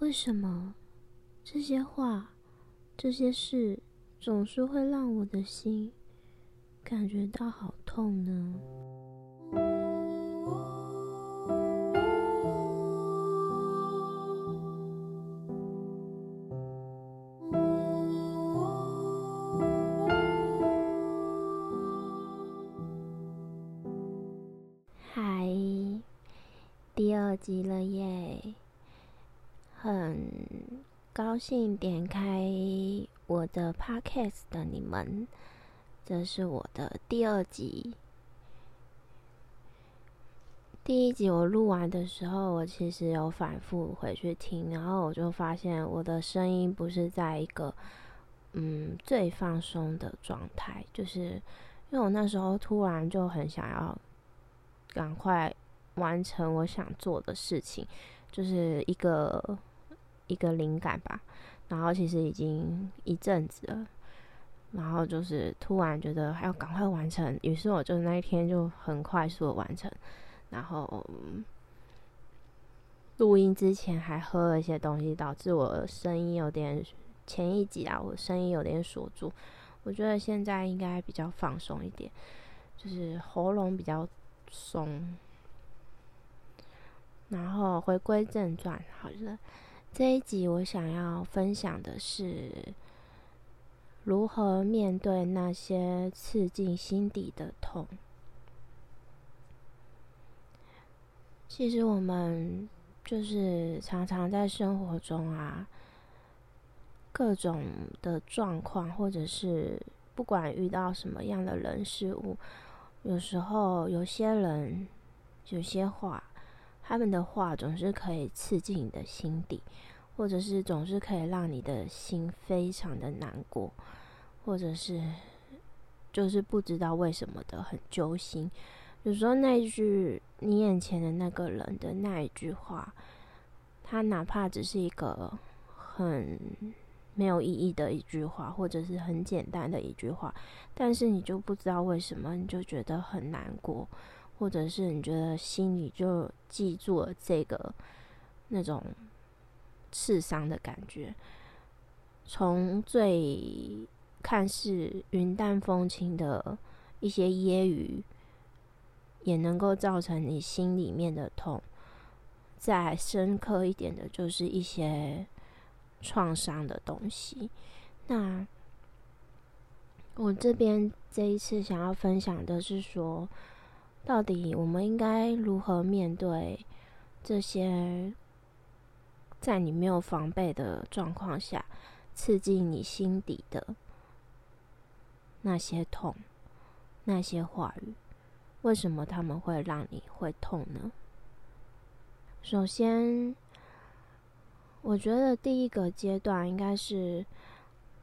为什么这些话、这些事总是会让我的心感觉到好痛呢？嗨，第二集了耶！很高兴点开我的 podcast 的你们，这是我的第二集。第一集我录完的时候，我其实有反复回去听，然后我就发现我的声音不是在一个嗯最放松的状态，就是因为我那时候突然就很想要赶快完成我想做的事情，就是一个一个灵感吧。然后其实已经一阵子了，然后就是突然觉得还要赶快完成，于是我就那一天就很快速的完成。然后录音之前还喝了一些东西，导致我声音有点前一集啊，我声音有点锁住。我觉得现在应该比较放松一点，就是喉咙比较松。然后回归正传，好了，这一集我想要分享的是如何面对那些刺进心底的痛。其实我们就是常常在生活中啊，各种的状况，或者是不管遇到什么样的人事物，有时候有些人有些话，他们的话总是可以刺进你的心底，或者是总是可以让你的心非常的难过，或者是就是不知道为什么的很揪心。有时候那一句你眼前的那个人的那一句话，他哪怕只是一个很没有意义的一句话，或者是很简单的一句话，但是你就不知道为什么，你就觉得很难过，或者是你觉得心里就记住了这个那种刺伤的感觉，从最看似云淡风轻的一些揶揄。也能够造成你心里面的痛，再深刻一点的，就是一些创伤的东西。那我这边这一次想要分享的是说，到底我们应该如何面对这些在你没有防备的状况下刺进你心底的那些痛、那些话语。为什么他们会让你会痛呢？首先，我觉得第一个阶段应该是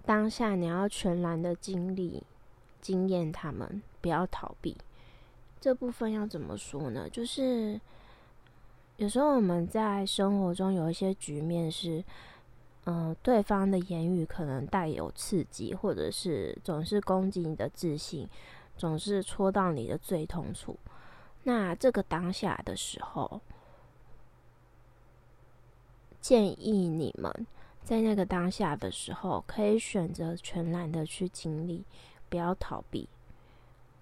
当下你要全然的经历、经验他们，不要逃避。这部分要怎么说呢？就是有时候我们在生活中有一些局面是，嗯，对方的言语可能带有刺激，或者是总是攻击你的自信。总是戳到你的最痛处。那这个当下的时候，建议你们在那个当下的时候，可以选择全然的去经历，不要逃避。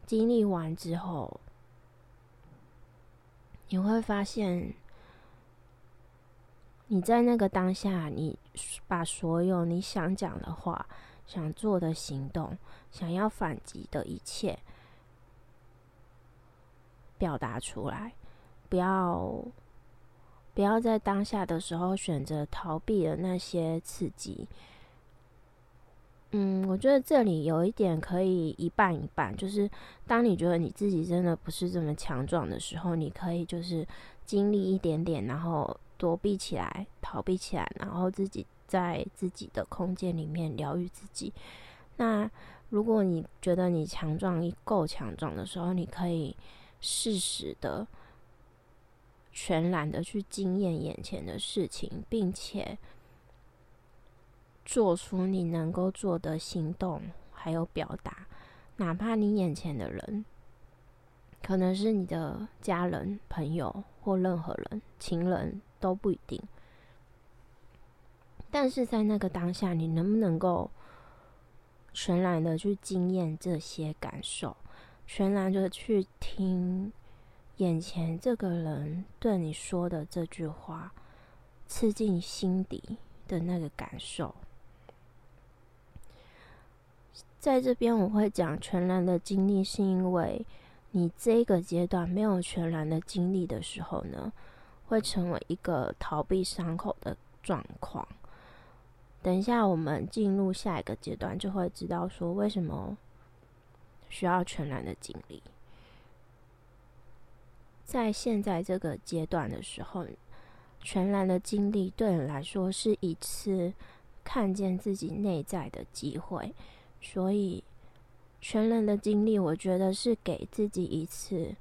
经历完之后，你会发现，你在那个当下，你把所有你想讲的话。想做的行动，想要反击的一切，表达出来，不要不要在当下的时候选择逃避了那些刺激。嗯，我觉得这里有一点可以一半一半，就是当你觉得你自己真的不是这么强壮的时候，你可以就是经历一点点，然后躲避起来，逃避起来，然后自己。在自己的空间里面疗愈自己。那如果你觉得你强壮够强壮的时候，你可以适时的、全然的去经验眼前的事情，并且做出你能够做的行动，还有表达。哪怕你眼前的人可能是你的家人、朋友或任何人、情人都不一定。但是在那个当下，你能不能够全然的去经验这些感受，全然的去听眼前这个人对你说的这句话，刺进心底的那个感受？在这边我会讲全然的经历，是因为你这个阶段没有全然的经历的时候呢，会成为一个逃避伤口的状况。等一下，我们进入下一个阶段，就会知道说为什么需要全然的经历。在现在这个阶段的时候，全然的经历对你来说是一次看见自己内在的机会，所以全然的经历，我觉得是给自己一次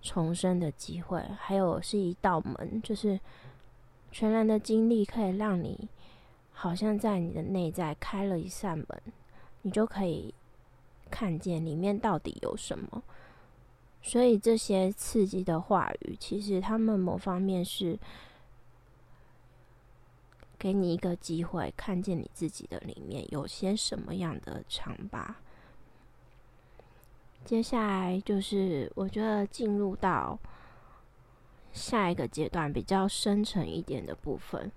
重生的机会，还有是一道门，就是全然的经历可以让你。好像在你的内在开了一扇门，你就可以看见里面到底有什么。所以这些刺激的话语，其实他们某方面是给你一个机会，看见你自己的里面有些什么样的伤疤。接下来就是我觉得进入到下一个阶段，比较深层一点的部分。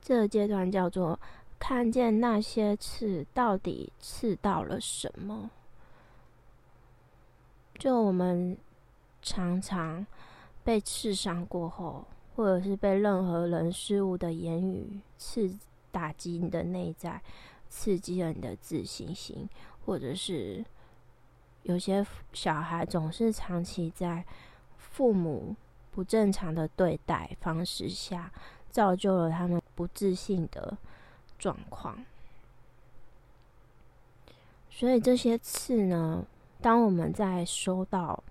这个阶段叫做看见那些刺到底刺到了什么。就我们常常被刺伤过后，或者是被任何人事物的言语刺打击你的内在，刺激了你的自信心，或者是有些小孩总是长期在父母不正常的对待方式下，造就了他们。不自信的状况，所以这些刺呢，当我们在收到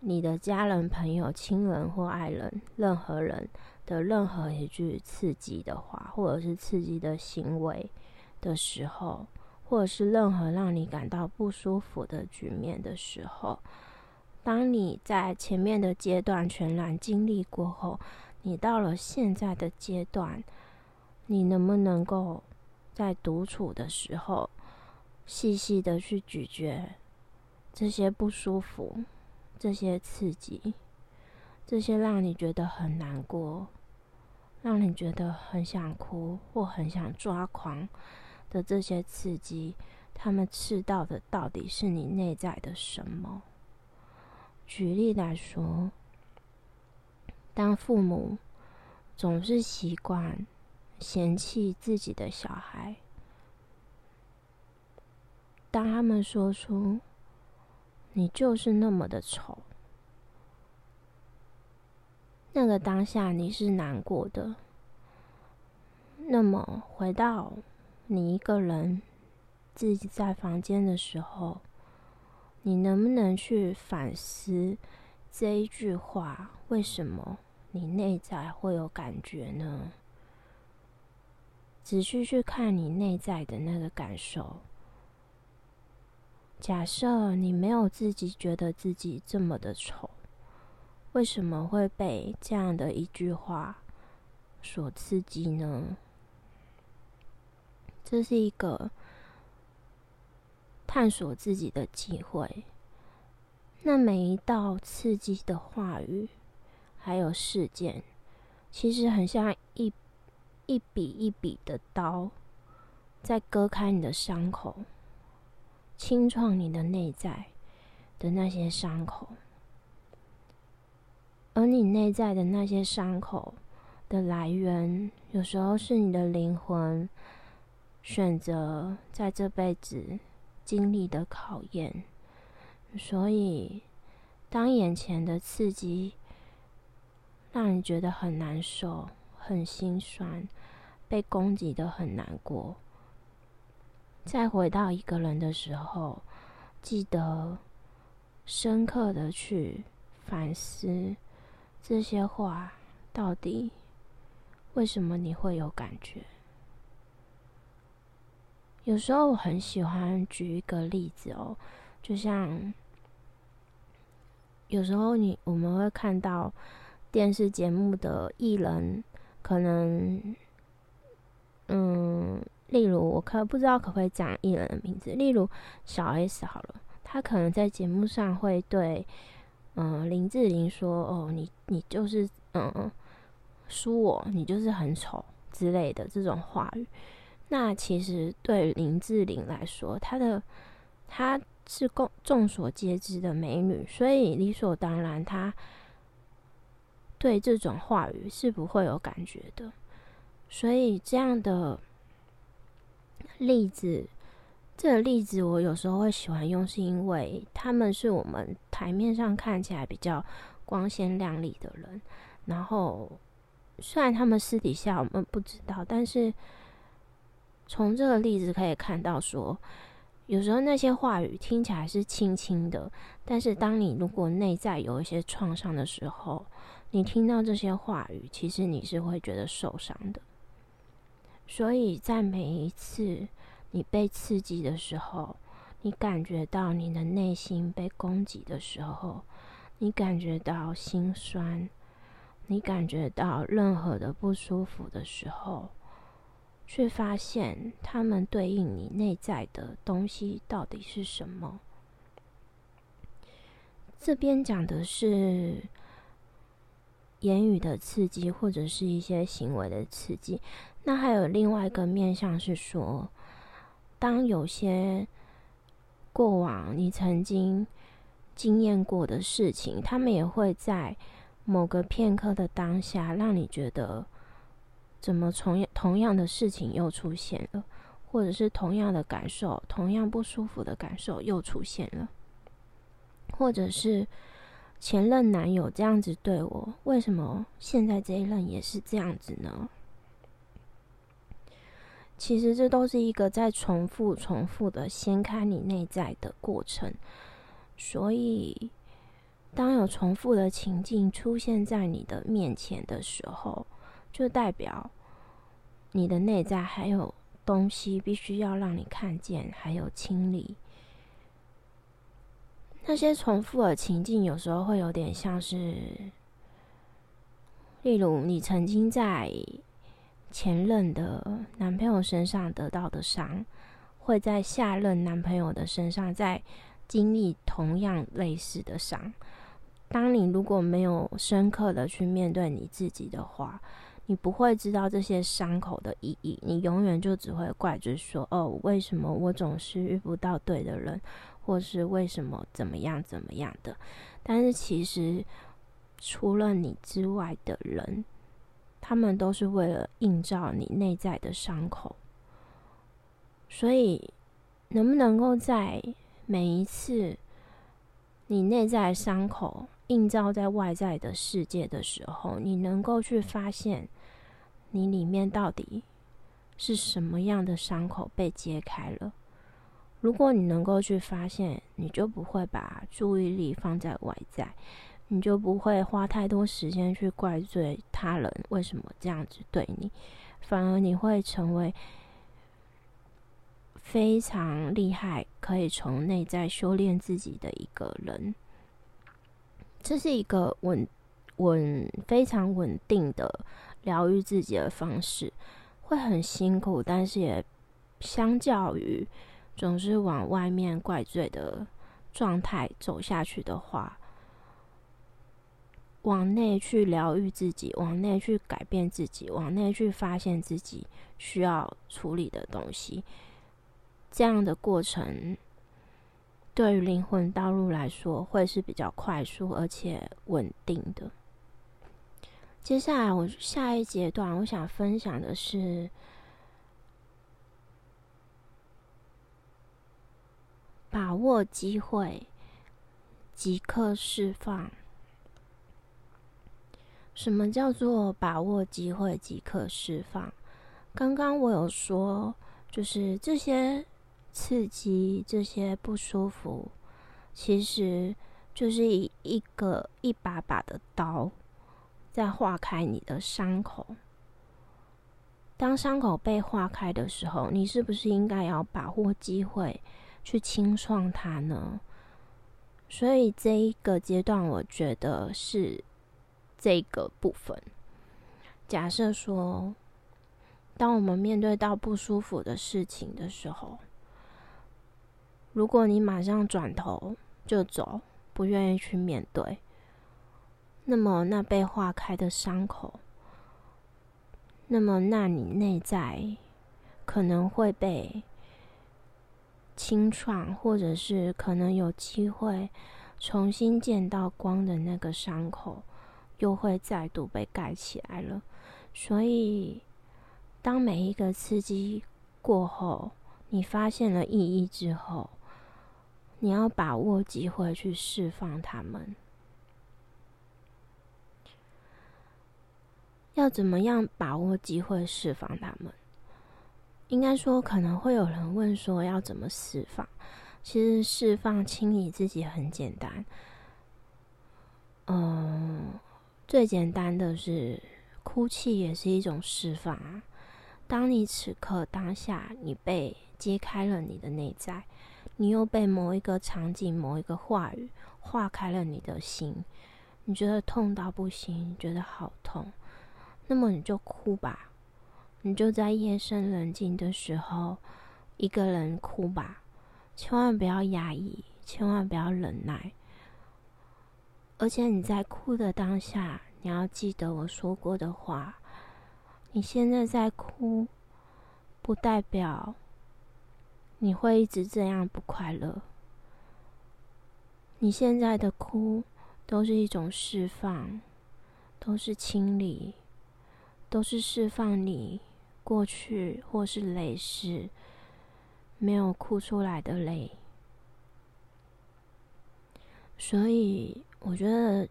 你的家人、朋友、亲人或爱人任何人的任何一句刺激的话，或者是刺激的行为的时候，或者是任何让你感到不舒服的局面的时候，当你在前面的阶段全然经历过后。你到了现在的阶段，你能不能够在独处的时候，细细的去咀嚼这些不舒服、这些刺激、这些让你觉得很难过、让你觉得很想哭或很想抓狂的这些刺激，他们刺到的到底是你内在的什么？举例来说。当父母总是习惯嫌弃自己的小孩，当他们说出“你就是那么的丑”，那个当下你是难过的。那么回到你一个人自己在房间的时候，你能不能去反思？这一句话，为什么你内在会有感觉呢？仔细去看你内在的那个感受。假设你没有自己觉得自己这么的丑，为什么会被这样的一句话所刺激呢？这是一个探索自己的机会。那每一道刺激的话语，还有事件，其实很像一一笔一笔的刀，在割开你的伤口，清创你的内在的那些伤口。而你内在的那些伤口的来源，有时候是你的灵魂选择在这辈子经历的考验。所以，当眼前的刺激让你觉得很难受、很心酸，被攻击的很难过，再回到一个人的时候，记得深刻的去反思这些话到底为什么你会有感觉。有时候我很喜欢举一个例子哦。就像有时候你我们会看到电视节目的艺人可能，嗯，例如我可不知道可不可以讲艺人的名字，例如小 S 好了，他可能在节目上会对，嗯，林志玲说：“哦，你你就是嗯输我，你就是很丑之类的这种话语。”那其实对林志玲来说，她的她是共众所皆知的美女，所以理所当然她。对这种话语是不会有感觉的，所以这样的例子，这个例子我有时候会喜欢用，是因为他们是我们台面上看起来比较光鲜亮丽的人，然后虽然他们私底下我们不知道，但是从这个例子可以看到，说有时候那些话语听起来是轻轻的，但是当你如果内在有一些创伤的时候，你听到这些话语，其实你是会觉得受伤的。所以在每一次你被刺激的时候，你感觉到你的内心被攻击的时候，你感觉到心酸，你感觉到任何的不舒服的时候，却发现他们对应你内在的东西到底是什么？这边讲的是。言语的刺激，或者是一些行为的刺激。那还有另外一个面向是说，当有些过往你曾经经验过的事情，他们也会在某个片刻的当下，让你觉得怎么同同样的事情又出现了，或者是同样的感受，同样不舒服的感受又出现了，或者是。前任男友这样子对我，为什么现在这一任也是这样子呢？其实这都是一个在重复、重复的掀开你内在的过程。所以，当有重复的情境出现在你的面前的时候，就代表你的内在还有东西必须要让你看见，还有清理。那些重复的情境，有时候会有点像是，例如你曾经在前任的男朋友身上得到的伤，会在下任男朋友的身上再经历同样类似的伤。当你如果没有深刻的去面对你自己的话，你不会知道这些伤口的意义。你永远就只会怪罪说：“哦，为什么我总是遇不到对的人？”或是为什么怎么样怎么样的，但是其实除了你之外的人，他们都是为了映照你内在的伤口。所以，能不能够在每一次你内在伤口映照在外在的世界的时候，你能够去发现你里面到底是什么样的伤口被揭开了？如果你能够去发现，你就不会把注意力放在外在，你就不会花太多时间去怪罪他人为什么这样子对你，反而你会成为非常厉害，可以从内在修炼自己的一个人。这是一个稳稳非常稳定的疗愈自己的方式，会很辛苦，但是也相较于。总是往外面怪罪的状态走下去的话，往内去疗愈自己，往内去改变自己，往内去发现自己需要处理的东西，这样的过程对于灵魂道路来说会是比较快速而且稳定的。接下来，我下一阶段我想分享的是。把握机会，即刻释放。什么叫做把握机会即刻释放？刚刚我有说，就是这些刺激、这些不舒服，其实就是一一个一把把的刀，在划开你的伤口。当伤口被划开的时候，你是不是应该要把握机会？去清创它呢？所以这一个阶段，我觉得是这个部分。假设说，当我们面对到不舒服的事情的时候，如果你马上转头就走，不愿意去面对，那么那被化开的伤口，那么那你内在可能会被清创，或者是可能有机会重新见到光的那个伤口，又会再度被盖起来了。所以，当每一个刺激过后，你发现了意义之后，你要把握机会去释放他们。要怎么样把握机会释放他们？应该说，可能会有人问说，要怎么释放？其实，释放、清理自己很简单。嗯，最简单的是。哭泣也是一种释放啊！当你此刻当下，你被揭开了你的内在，你又被某一个场景、某一个话语化开了你的心，你觉得痛到不行，觉得好痛，那么你就哭吧，你就在夜深人静的时候一个人哭吧，千万不要压抑，千万不要忍耐，而且你在哭的当下。你要记得我说过的话。你现在在哭，不代表你会一直这样不快乐。你现在的哭都是一种释放，都是清理，都是释放你过去或是累世没有哭出来的泪。所以，我觉得。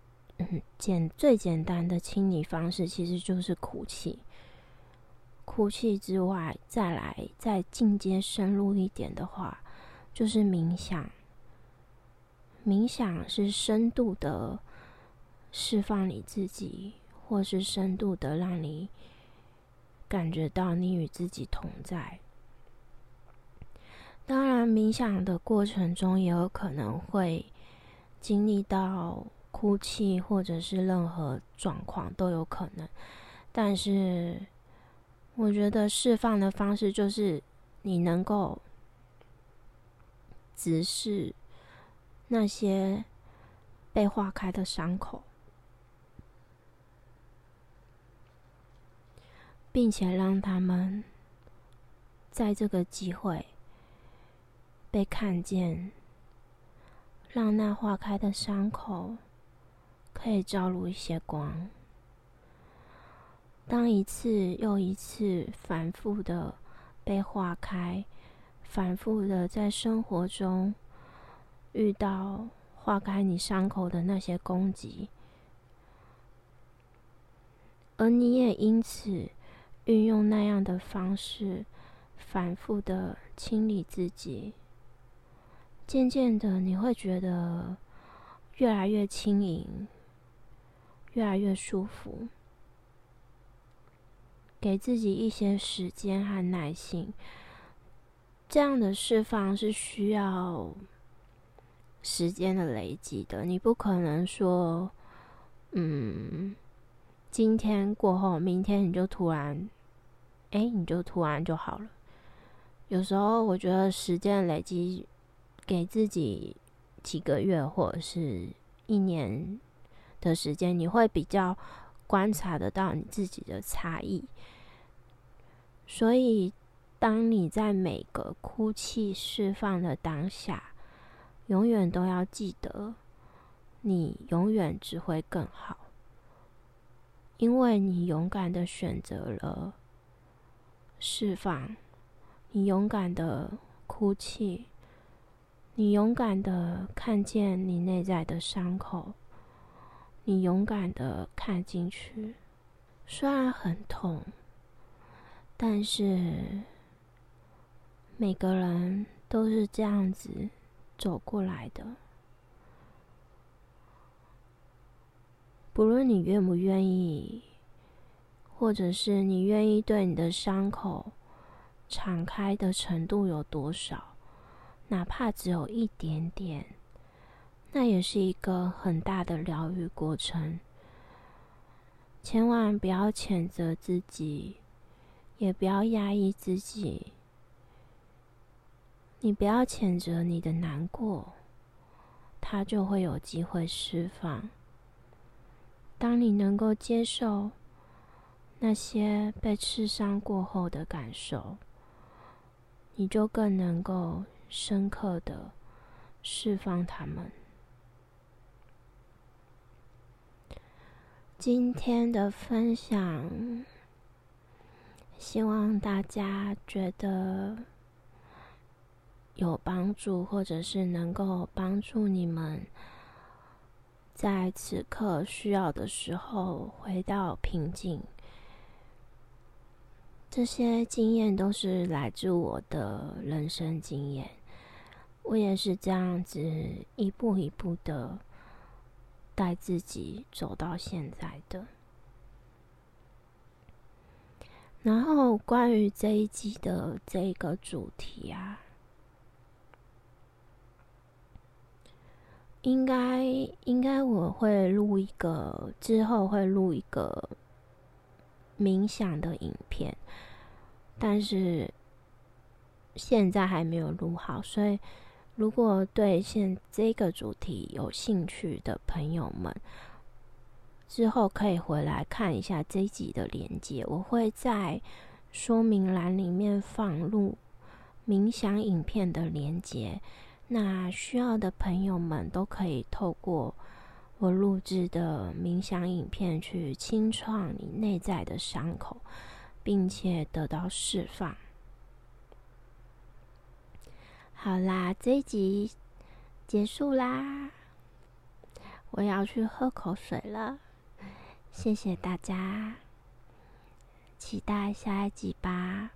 简最简单的清理方式其实就是哭泣。哭泣之外，再来再进阶深入一点的话，就是冥想。冥想是深度的释放你自己，或是深度的让你感觉到你与自己同在。当然，冥想的过程中也有可能会经历到。哭泣，或者是任何状况都有可能，但是我觉得释放的方式就是你能够直视那些被化开的伤口，并且让他们在这个机会被看见，让那化开的伤口。可以照入一些光。当一次又一次反复的被化开，反复的在生活中遇到化开你伤口的那些攻击，而你也因此运用那样的方式，反复的清理自己，渐渐的你会觉得越来越轻盈。越来越舒服，给自己一些时间和耐心。这样的释放是需要时间的累积的。你不可能说，嗯，今天过后，明天你就突然，哎，你就突然就好了。有时候，我觉得时间累积，给自己几个月或者是一年。的时间，你会比较观察得到你自己的差异。所以，当你在每个哭泣释放的当下，永远都要记得，你永远只会更好，因为你勇敢的选择了释放，你勇敢的哭泣，你勇敢的看见你内在的伤口。你勇敢的看进去，虽然很痛，但是每个人都是这样子走过来的。不论你愿不愿意，或者是你愿意对你的伤口敞开的程度有多少，哪怕只有一点点。那也是一个很大的疗愈过程。千万不要谴责自己，也不要压抑自己。你不要谴责你的难过，它就会有机会释放。当你能够接受那些被刺伤过后的感受，你就更能够深刻的释放它们。今天的分享，希望大家觉得。有帮助，或者是能够帮助你们在此刻需要的时候回到平静。这些经验都是来自我的人生经验，我也是这样子一步一步的带自己走到现在的。然后关于这一集的这个主题啊。应该应该我会录一个，之后会录一个冥想的影片，但是现在还没有录好，所以如果对现这个主题有兴趣的朋友们，之后可以回来看一下这一集的连接，我会在说明栏里面放入冥想影片的连接。那需要的朋友们都可以透过我录制的冥想影片去清创你内在的伤口，并且得到释放。好啦，这一集结束啦，我要去喝口水了。谢谢大家，期待下一集吧。